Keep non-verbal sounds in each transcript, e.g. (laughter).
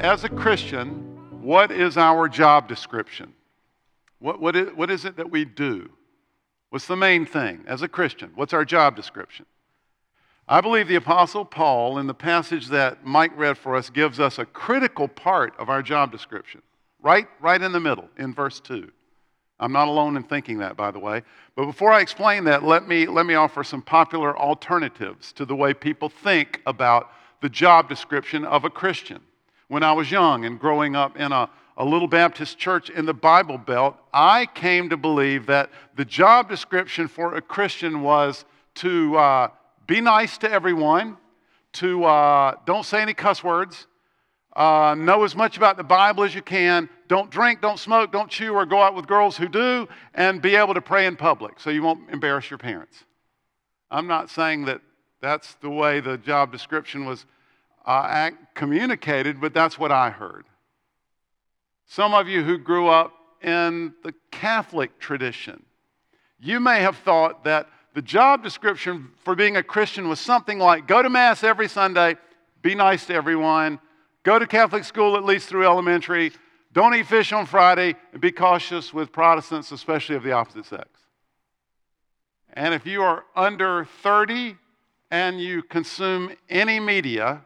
As a Christian, what is our job description? What, what, is, what is it that we do? What's the main thing as a Christian? What's our job description? I believe the Apostle Paul, in the passage that Mike read for us, gives us a critical part of our job description, right, right in the middle, in verse 2. I'm not alone in thinking that, by the way. But before I explain that, let me, let me offer some popular alternatives to the way people think about the job description of a Christian when I was young and growing up in a, a little Baptist church in the Bible Belt, I came to believe that the job description for a Christian was to uh, be nice to everyone, to uh, don't say any cuss words, uh, know as much about the Bible as you can, don't drink, don't smoke, don't chew, or go out with girls who do, and be able to pray in public so you won't embarrass your parents. I'm not saying that that's the way the job description was uh, communicated, but that's what I heard. Some of you who grew up in the Catholic tradition, you may have thought that the job description for being a Christian was something like go to Mass every Sunday, be nice to everyone, go to Catholic school at least through elementary, don't eat fish on Friday, and be cautious with Protestants, especially of the opposite sex. And if you are under 30 and you consume any media,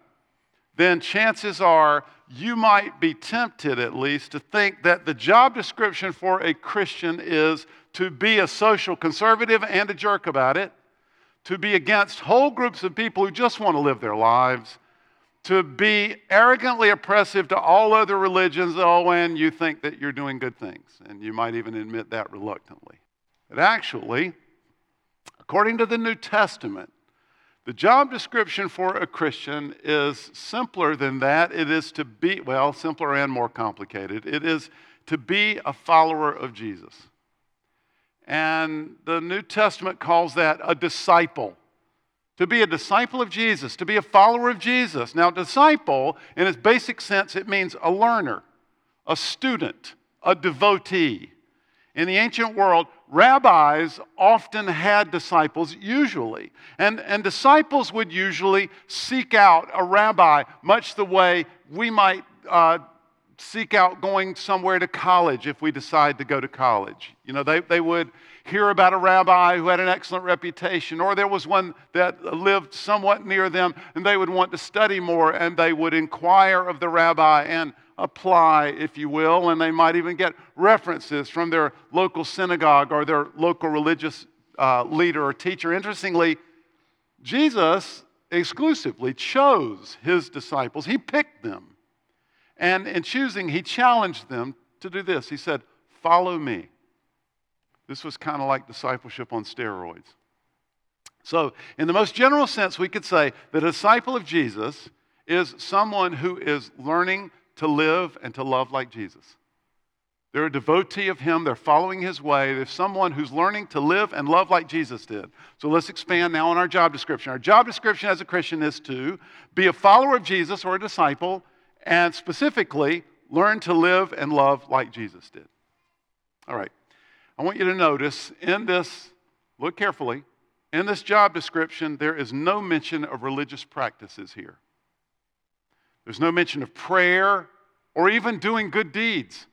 then chances are you might be tempted, at least, to think that the job description for a Christian is to be a social conservative and a jerk about it, to be against whole groups of people who just want to live their lives, to be arrogantly oppressive to all other religions, oh, and you think that you're doing good things. And you might even admit that reluctantly. But actually, according to the New Testament, the job description for a Christian is simpler than that. It is to be, well, simpler and more complicated. It is to be a follower of Jesus. And the New Testament calls that a disciple. To be a disciple of Jesus, to be a follower of Jesus. Now, disciple, in its basic sense, it means a learner, a student, a devotee. In the ancient world, rabbis often had disciples, usually. And, and disciples would usually seek out a rabbi, much the way we might uh, seek out going somewhere to college if we decide to go to college. You know, they, they would hear about a rabbi who had an excellent reputation, or there was one that lived somewhat near them, and they would want to study more, and they would inquire of the rabbi and apply, if you will, and they might even get references from their local synagogue or their local religious uh, leader or teacher. Interestingly, Jesus exclusively chose his disciples, he picked them. And in choosing, he challenged them to do this. He said, Follow me. This was kind of like discipleship on steroids. So, in the most general sense, we could say that a disciple of Jesus is someone who is learning to live and to love like Jesus. They're a devotee of Him. They're following His way. They're someone who's learning to live and love like Jesus did. So let's expand now on our job description. Our job description as a Christian is to be a follower of Jesus or a disciple, and specifically, learn to live and love like Jesus did. All right. I want you to notice in this, look carefully, in this job description, there is no mention of religious practices here. There's no mention of prayer or even doing good deeds.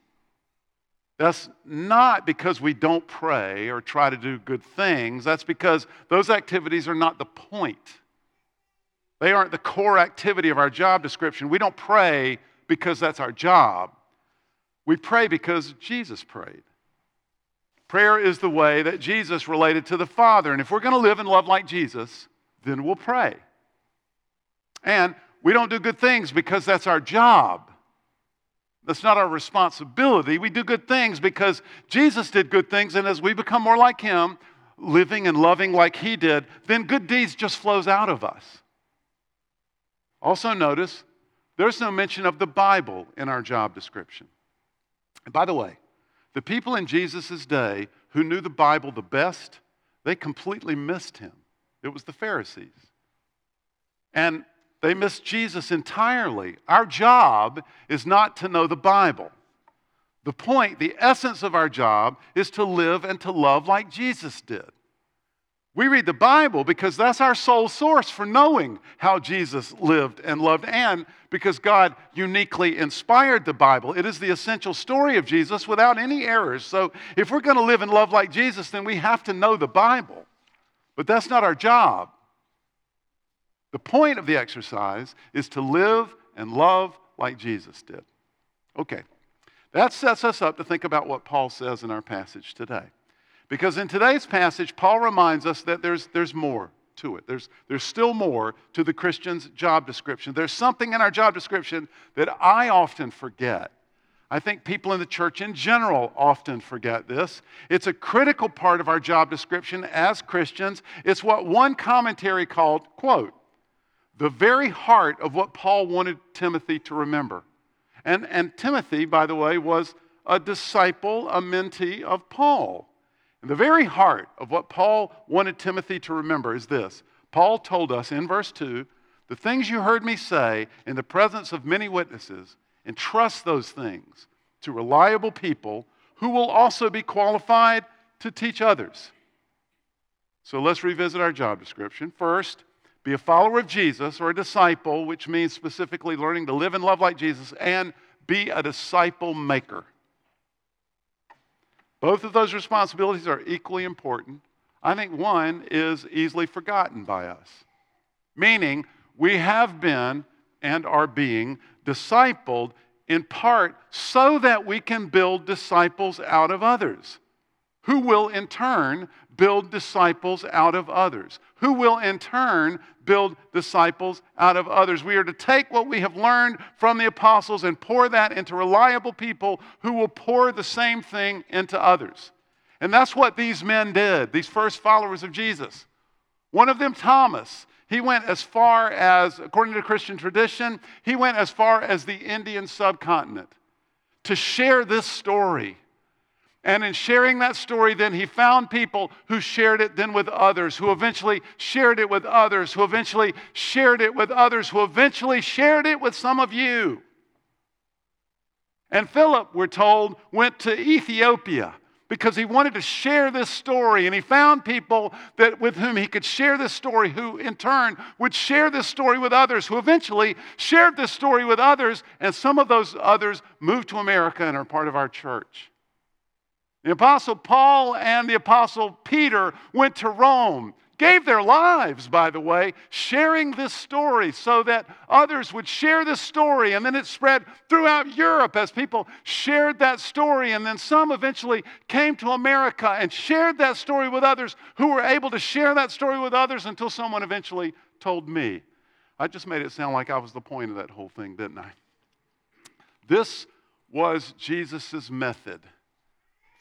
That's not because we don't pray or try to do good things. That's because those activities are not the point. They aren't the core activity of our job description. We don't pray because that's our job. We pray because Jesus prayed. Prayer is the way that Jesus related to the Father. And if we're going to live and love like Jesus, then we'll pray. And we don't do good things because that's our job. That's not our responsibility. We do good things because Jesus did good things, and as we become more like Him, living and loving like He did, then good deeds just flows out of us. Also, notice there's no mention of the Bible in our job description. And by the way, the people in Jesus' day who knew the Bible the best, they completely missed him. It was the Pharisees. And they miss Jesus entirely. Our job is not to know the Bible. The point, the essence of our job is to live and to love like Jesus did. We read the Bible because that's our sole source for knowing how Jesus lived and loved, and because God uniquely inspired the Bible. It is the essential story of Jesus without any errors. So, if we're going to live and love like Jesus, then we have to know the Bible. But that's not our job. The point of the exercise is to live and love like Jesus did. Okay, that sets us up to think about what Paul says in our passage today. Because in today's passage, Paul reminds us that there's, there's more to it. There's, there's still more to the Christian's job description. There's something in our job description that I often forget. I think people in the church in general often forget this. It's a critical part of our job description as Christians. It's what one commentary called, quote, the very heart of what Paul wanted Timothy to remember. And, and Timothy, by the way, was a disciple, a mentee of Paul. And the very heart of what Paul wanted Timothy to remember is this Paul told us in verse 2 the things you heard me say in the presence of many witnesses, entrust those things to reliable people who will also be qualified to teach others. So let's revisit our job description. First, be a follower of Jesus or a disciple, which means specifically learning to live and love like Jesus, and be a disciple maker. Both of those responsibilities are equally important. I think one is easily forgotten by us, meaning we have been and are being discipled in part so that we can build disciples out of others, who will in turn build disciples out of others, who will in turn build disciples out of others. We are to take what we have learned from the apostles and pour that into reliable people who will pour the same thing into others. And that's what these men did, these first followers of Jesus. One of them, Thomas, he went as far as, according to Christian tradition, he went as far as the Indian subcontinent to share this story and in sharing that story, then he found people who shared it then with others, who eventually shared it with others, who eventually shared it with others, who eventually shared it with some of you. And Philip, we're told, went to Ethiopia because he wanted to share this story and he found people that with whom he could share this story who in turn would share this story with others who eventually shared this story with others and some of those others moved to America and are part of our church. The Apostle Paul and the Apostle Peter went to Rome, gave their lives, by the way, sharing this story so that others would share this story. And then it spread throughout Europe as people shared that story. And then some eventually came to America and shared that story with others who were able to share that story with others until someone eventually told me. I just made it sound like I was the point of that whole thing, didn't I? This was Jesus' method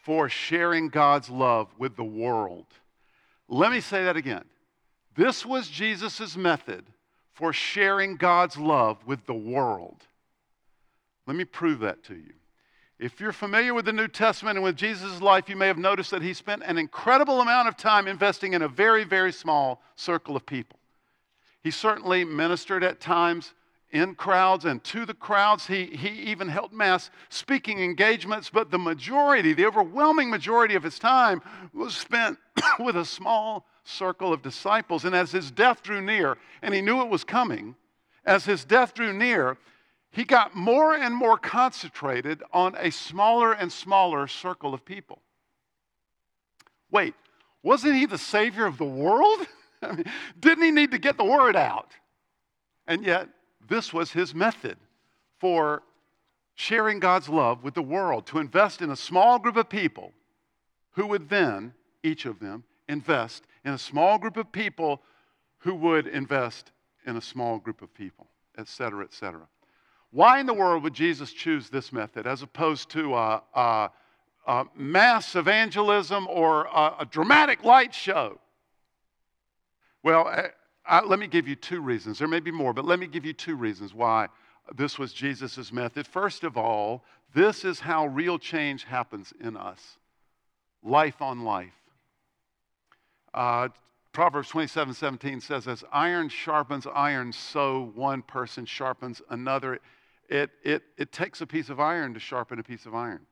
for sharing God's love with the world. Let me say that again. This was Jesus' method for sharing God's love with the world. Let me prove that to you. If you're familiar with the New Testament and with Jesus' life, you may have noticed that he spent an incredible amount of time investing in a very, very small circle of people. He certainly ministered at times in crowds and to the crowds. He, he even held mass speaking engagements, but the majority, the overwhelming majority of his time was spent (coughs) with a small circle of disciples. And as his death drew near, and he knew it was coming, as his death drew near, he got more and more concentrated on a smaller and smaller circle of people. Wait, wasn't he the Savior of the world? (laughs) I mean, didn't he need to get the word out? And yet, this was his method for sharing God's love with the world to invest in a small group of people who would then, each of them, invest in a small group of people who would invest in a small group of people, et cetera, et cetera. Why in the world would Jesus choose this method as opposed to a, a, a mass evangelism or a, a dramatic light show? Well, eh, uh, let me give you two reasons. There may be more, but let me give you two reasons why this was Jesus' method. First of all, this is how real change happens in us life on life. Uh, Proverbs 27 17 says, As iron sharpens iron, so one person sharpens another. It, it, it takes a piece of iron to sharpen a piece of iron.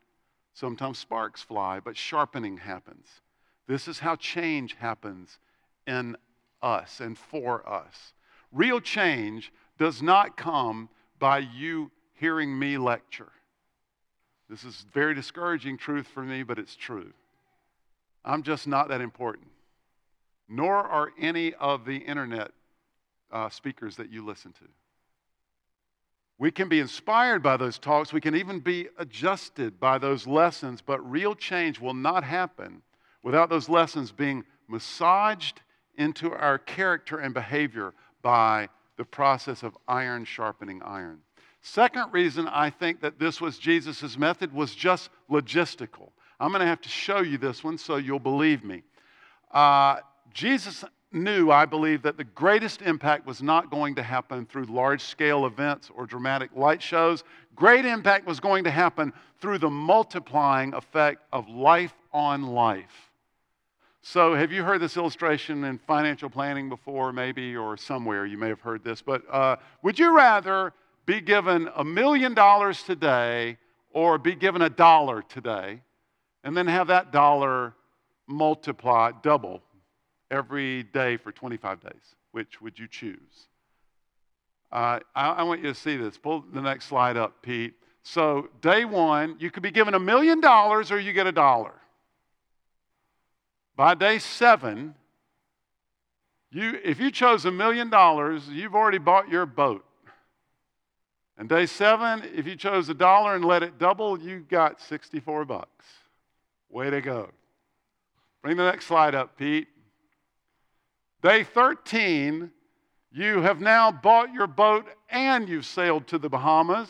Sometimes sparks fly, but sharpening happens. This is how change happens in us and for us. Real change does not come by you hearing me lecture. This is very discouraging truth for me, but it's true. I'm just not that important. Nor are any of the internet uh, speakers that you listen to. We can be inspired by those talks. We can even be adjusted by those lessons, but real change will not happen without those lessons being massaged into our character and behavior by the process of iron sharpening iron. Second reason I think that this was Jesus' method was just logistical. I'm going to have to show you this one so you'll believe me. Uh, Jesus knew, I believe, that the greatest impact was not going to happen through large scale events or dramatic light shows. Great impact was going to happen through the multiplying effect of life on life. So, have you heard this illustration in financial planning before, maybe, or somewhere? You may have heard this. But uh, would you rather be given a million dollars today or be given a dollar today and then have that dollar multiply, double every day for 25 days? Which would you choose? Uh, I, I want you to see this. Pull the next slide up, Pete. So, day one, you could be given a million dollars or you get a dollar. By day seven, you, if you chose a million dollars, you've already bought your boat. And day seven, if you chose a dollar and let it double, you got 64 bucks. Way to go. Bring the next slide up, Pete. Day 13, you have now bought your boat and you've sailed to the Bahamas,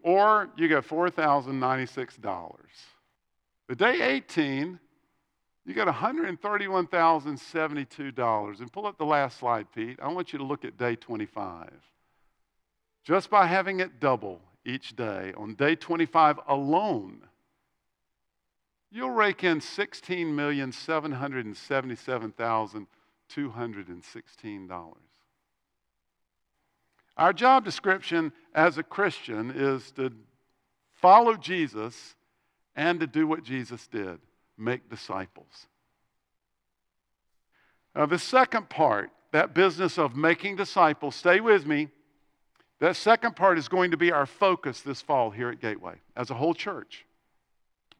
or you get $4,096. The day 18, you got $131,072. And pull up the last slide, Pete. I want you to look at day 25. Just by having it double each day, on day 25 alone, you'll rake in $16,777,216. Our job description as a Christian is to follow Jesus and to do what Jesus did make disciples. Now, the second part, that business of making disciples, stay with me. That second part is going to be our focus this fall here at Gateway as a whole church.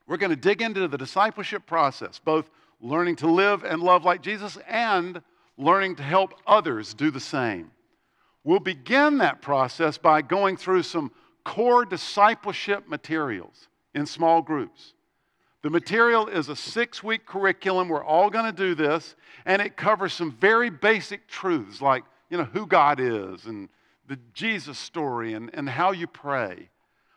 We're going to dig into the discipleship process, both learning to live and love like Jesus and learning to help others do the same. We'll begin that process by going through some core discipleship materials in small groups. The material is a six week curriculum. We're all going to do this, and it covers some very basic truths like, you know, who God is and the Jesus story and, and how you pray.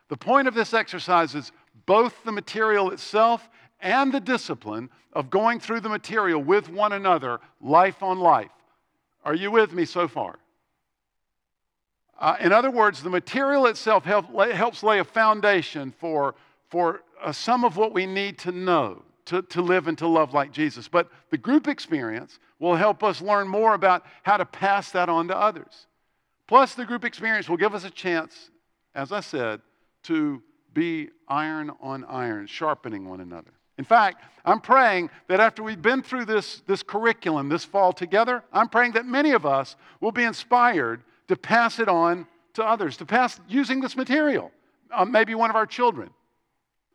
The point of this exercise is both the material itself and the discipline of going through the material with one another, life on life. Are you with me so far? Uh, in other words, the material itself help, helps lay a foundation for, for uh, some of what we need to know to, to live and to love like Jesus. But the group experience will help us learn more about how to pass that on to others. Plus, the group experience will give us a chance, as I said, to be iron on iron, sharpening one another. In fact, I'm praying that after we've been through this, this curriculum this fall together, I'm praying that many of us will be inspired to pass it on to others, to pass using this material. Uh, maybe one of our children,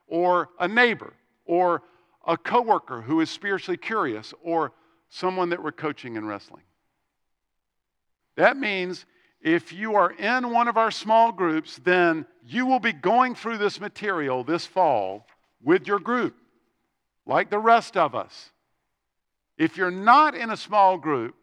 or a neighbor or a coworker who is spiritually curious or someone that we're coaching in wrestling. That means if you are in one of our small groups, then you will be going through this material this fall with your group, like the rest of us. If you're not in a small group,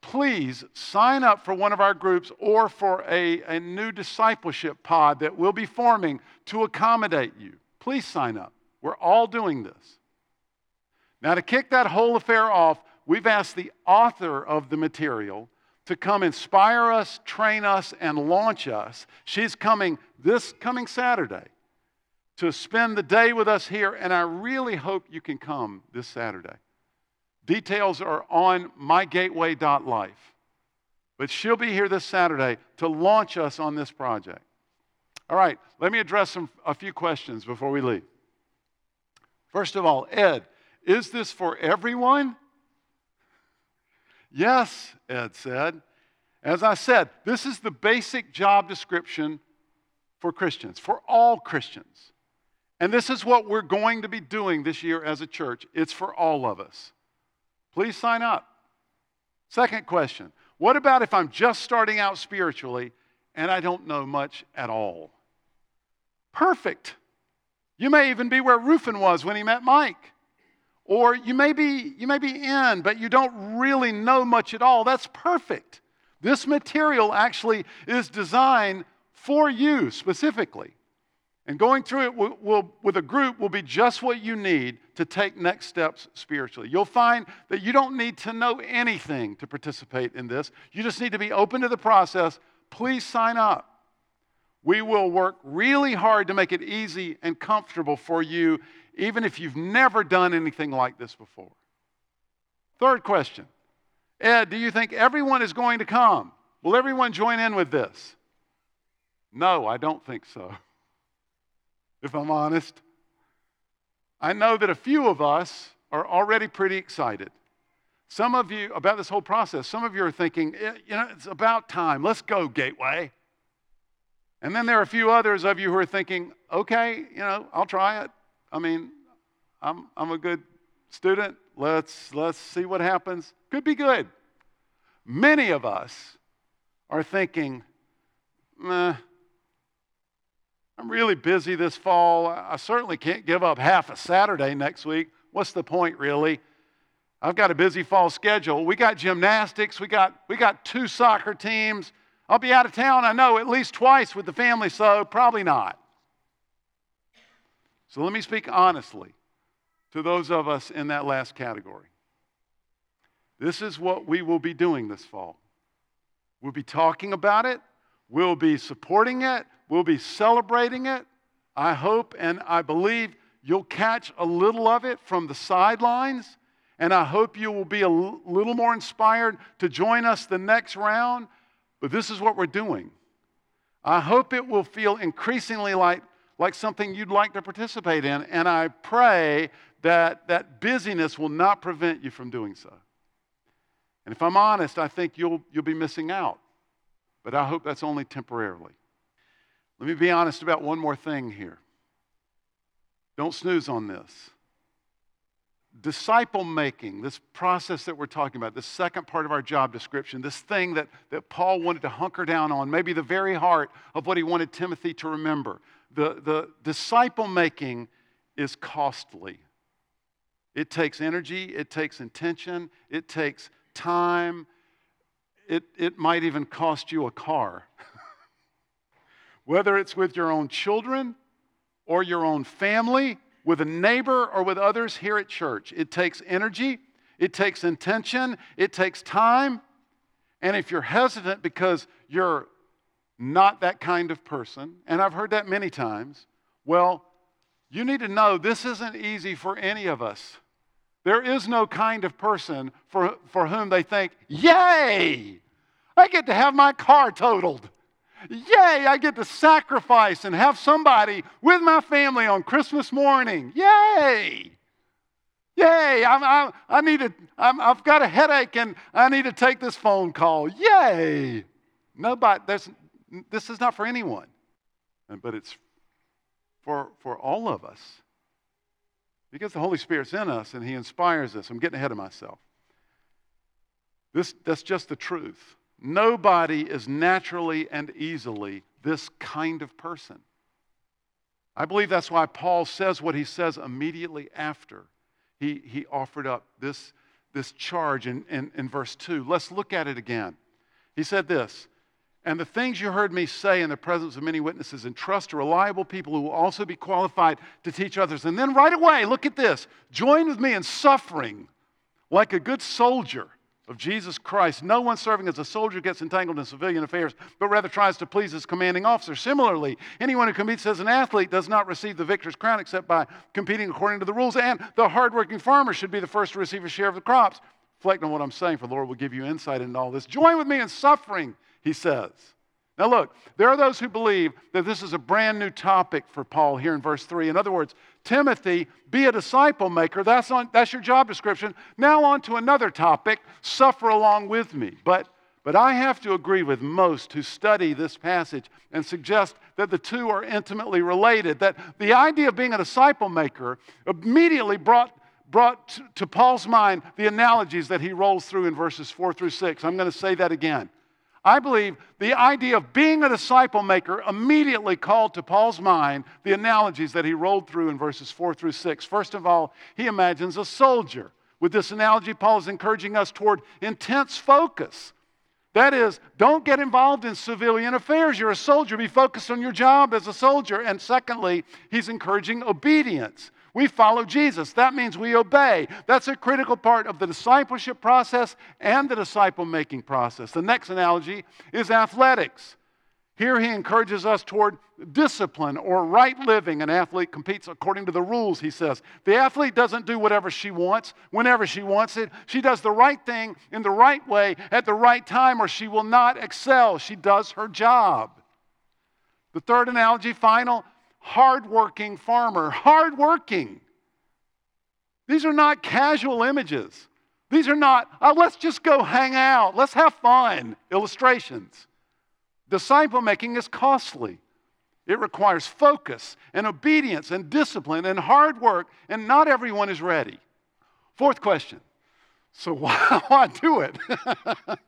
please sign up for one of our groups or for a, a new discipleship pod that we'll be forming to accommodate you please sign up. We're all doing this. Now, to kick that whole affair off, we've asked the author of the material to come inspire us, train us, and launch us. She's coming this coming Saturday to spend the day with us here, and I really hope you can come this Saturday. Details are on mygateway.life. But she'll be here this Saturday to launch us on this project. All right, let me address some, a few questions before we leave. First of all, Ed, is this for everyone? Yes, Ed said. As I said, this is the basic job description for Christians, for all Christians. And this is what we're going to be doing this year as a church. It's for all of us. Please sign up. Second question What about if I'm just starting out spiritually and I don't know much at all? Perfect. You may even be where Rufin was when he met Mike. Or you may be you may be in, but you don't really know much at all. That's perfect. This material actually is designed for you specifically. And going through it will, will, with a group will be just what you need to take next steps spiritually. You'll find that you don't need to know anything to participate in this. You just need to be open to the process. Please sign up. We will work really hard to make it easy and comfortable for you, even if you've never done anything like this before. Third question Ed, do you think everyone is going to come? Will everyone join in with this? No, I don't think so (laughs) if I'm honest. I know that a few of us are already pretty excited. Some of you, about this whole process, some of you are thinking, eh, you know, it's about time. Let's go, Gateway. And then there are a few others of you who are thinking, okay, you know, I'll try it. I mean, I'm, I'm a good student. Let's, let's see what happens. Could be good. Many of us are thinking, nah, I'm really busy this fall. I certainly can't give up half a Saturday next week. What's the point, really? I've got a busy fall schedule. We got gymnastics, we got, we got two soccer teams. I'll be out of town, I know, at least twice with the family, so probably not. So let me speak honestly to those of us in that last category. This is what we will be doing this fall. We'll be talking about it, we'll be supporting it, We'll be celebrating it. I hope and I believe you'll catch a little of it from the sidelines. And I hope you will be a little more inspired to join us the next round. But this is what we're doing. I hope it will feel increasingly like, like something you'd like to participate in. And I pray that that busyness will not prevent you from doing so. And if I'm honest, I think you'll, you'll be missing out. But I hope that's only temporarily. Let me be honest about one more thing here. Don't snooze on this. Disciple making, this process that we're talking about, the second part of our job description, this thing that, that Paul wanted to hunker down on, maybe the very heart of what he wanted Timothy to remember. The, the disciple making is costly. It takes energy, it takes intention, it takes time, it, it might even cost you a car. (laughs) whether it's with your own children or your own family, with a neighbor or with others here at church. It takes energy, it takes intention, it takes time. And if you're hesitant because you're not that kind of person, and I've heard that many times, well, you need to know this isn't easy for any of us. There is no kind of person for, for whom they think, Yay! I get to have my car totaled. Yay, I get to sacrifice and have somebody with my family on Christmas morning. Yay! Yay, I'm, I'm, i need to, I'm, I've got a headache and I need to take this phone call. Yay! Nobody, there's, this is not for anyone, but it's for, for all of us. Because the Holy Spirit's in us and He inspires us. I'm getting ahead of myself. This, that's just the truth. Nobody is naturally and easily this kind of person. I believe that's why Paul says what he says immediately after he, he offered up this, this charge in, in, in verse 2. Let's look at it again. He said this And the things you heard me say in the presence of many witnesses, entrust to reliable people who will also be qualified to teach others. And then right away, look at this join with me in suffering like a good soldier of Jesus Christ. No one serving as a soldier gets entangled in civilian affairs, but rather tries to please his commanding officer. Similarly, anyone who competes as an athlete does not receive the victor's crown except by competing according to the rules. And the hardworking farmer should be the first to receive a share of the crops. Reflect on what I'm saying, for the Lord will give you insight into all this. Join with me in suffering, he says. Now, look, there are those who believe that this is a brand new topic for Paul here in verse 3. In other words, Timothy, be a disciple maker. That's, on, that's your job description. Now, on to another topic suffer along with me. But, but I have to agree with most who study this passage and suggest that the two are intimately related. That the idea of being a disciple maker immediately brought brought to Paul's mind the analogies that he rolls through in verses 4 through 6. I'm going to say that again. I believe the idea of being a disciple maker immediately called to Paul's mind the analogies that he rolled through in verses 4 through 6. First of all, he imagines a soldier. With this analogy, Paul is encouraging us toward intense focus. That is, don't get involved in civilian affairs. You're a soldier. Be focused on your job as a soldier. And secondly, he's encouraging obedience. We follow Jesus. That means we obey. That's a critical part of the discipleship process and the disciple making process. The next analogy is athletics. Here he encourages us toward discipline or right living. An athlete competes according to the rules, he says. The athlete doesn't do whatever she wants, whenever she wants it. She does the right thing in the right way at the right time, or she will not excel. She does her job. The third analogy, final, hardworking farmer. Hardworking. These are not casual images. These are not, oh, let's just go hang out, let's have fun illustrations. Disciple making is costly. It requires focus and obedience and discipline and hard work, and not everyone is ready. Fourth question so, why, (laughs) why do it? (laughs)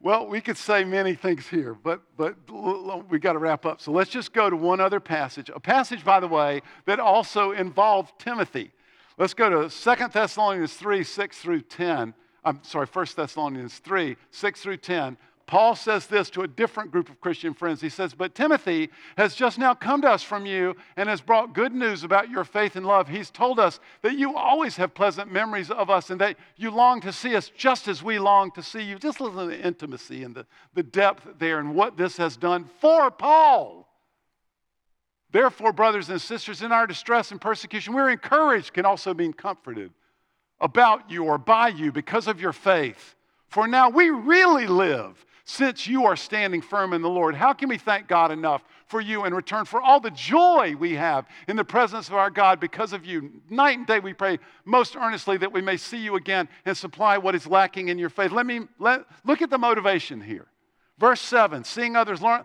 well, we could say many things here, but, but we got to wrap up. So, let's just go to one other passage. A passage, by the way, that also involved Timothy. Let's go to 2 Thessalonians 3 6 through 10. I'm sorry, 1 Thessalonians 3 6 through 10. Paul says this to a different group of Christian friends. He says, But Timothy has just now come to us from you and has brought good news about your faith and love. He's told us that you always have pleasant memories of us and that you long to see us just as we long to see you. Just listen to the intimacy and the, the depth there and what this has done for Paul. Therefore, brothers and sisters, in our distress and persecution, we're encouraged, can also mean comforted about you or by you because of your faith. For now we really live since you are standing firm in the Lord. How can we thank God enough for you in return for all the joy we have in the presence of our God because of you? Night and day we pray most earnestly that we may see you again and supply what is lacking in your faith. Let me let, look at the motivation here. Verse 7 Seeing others learn,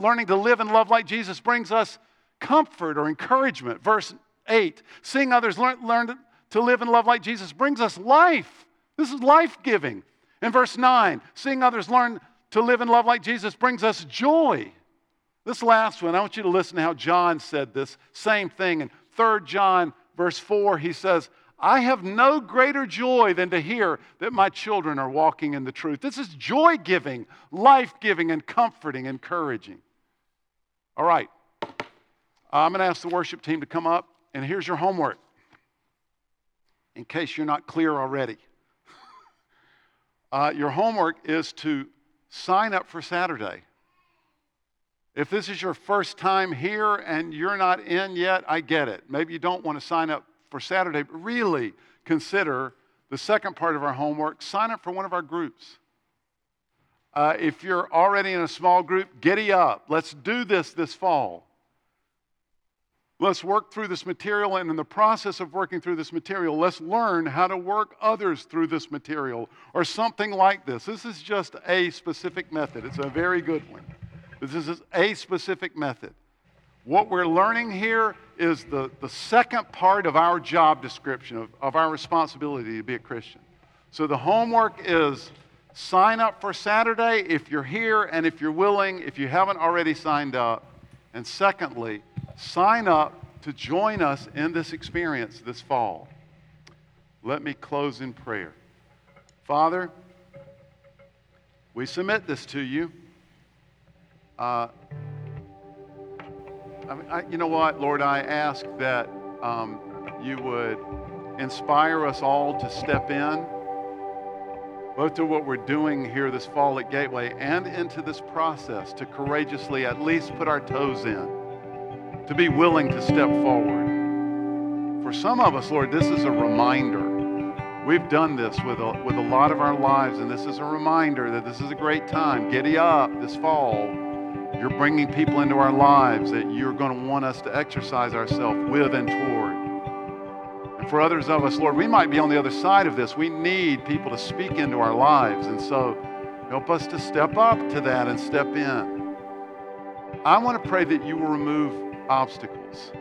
learning to live and love like Jesus brings us comfort or encouragement. Verse 8 Seeing others learn, learn to live and love like Jesus brings us life. This is life giving. In verse 9, seeing others learn to live and love like Jesus brings us joy. This last one, I want you to listen to how John said this same thing. In 3 John, verse 4, he says, I have no greater joy than to hear that my children are walking in the truth. This is joy giving, life giving, and comforting, encouraging. All right. I'm going to ask the worship team to come up, and here's your homework in case you're not clear already. (laughs) Uh, your homework is to sign up for Saturday. If this is your first time here and you're not in yet, I get it. Maybe you don't want to sign up for Saturday, but really consider the second part of our homework sign up for one of our groups. Uh, if you're already in a small group, giddy up. Let's do this this fall. Let's work through this material, and in the process of working through this material, let's learn how to work others through this material or something like this. This is just a specific method, it's a very good one. This is a specific method. What we're learning here is the, the second part of our job description, of, of our responsibility to be a Christian. So the homework is sign up for Saturday if you're here and if you're willing, if you haven't already signed up. And secondly, sign up to join us in this experience this fall. Let me close in prayer. Father, we submit this to you. Uh, I mean, I, you know what, Lord, I ask that um, you would inspire us all to step in, both to what we're doing here this fall at Gateway and into this process to courageously at least put our toes in to be willing to step forward. For some of us, Lord, this is a reminder. We've done this with a, with a lot of our lives, and this is a reminder that this is a great time. Giddy up this fall. you're bringing people into our lives that you're going to want us to exercise ourselves with and toward. And for others of us, Lord, we might be on the other side of this. We need people to speak into our lives. And so help us to step up to that and step in. I want to pray that you will remove obstacles.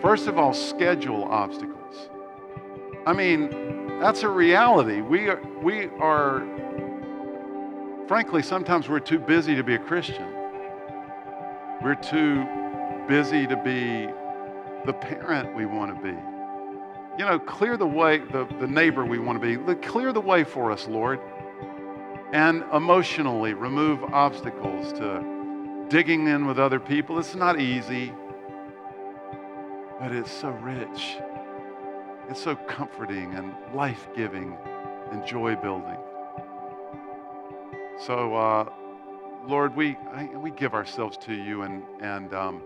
First of all, schedule obstacles. I mean, that's a reality. We are, we are frankly, sometimes we're too busy to be a Christian. We're too busy to be the parent we want to be. You know, clear the way, the, the neighbor we want to be. Clear the way for us, Lord. And emotionally remove obstacles to digging in with other people. It's not easy, but it's so rich. It's so comforting and life giving and joy building. So, uh, Lord, we, we give ourselves to you and, and um,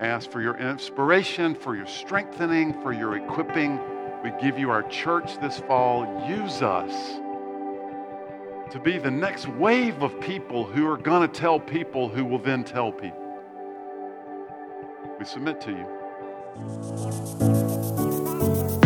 ask for your inspiration, for your strengthening, for your equipping. We give you our church this fall. Use us to be the next wave of people who are going to tell people who will then tell people. We submit to Thank you.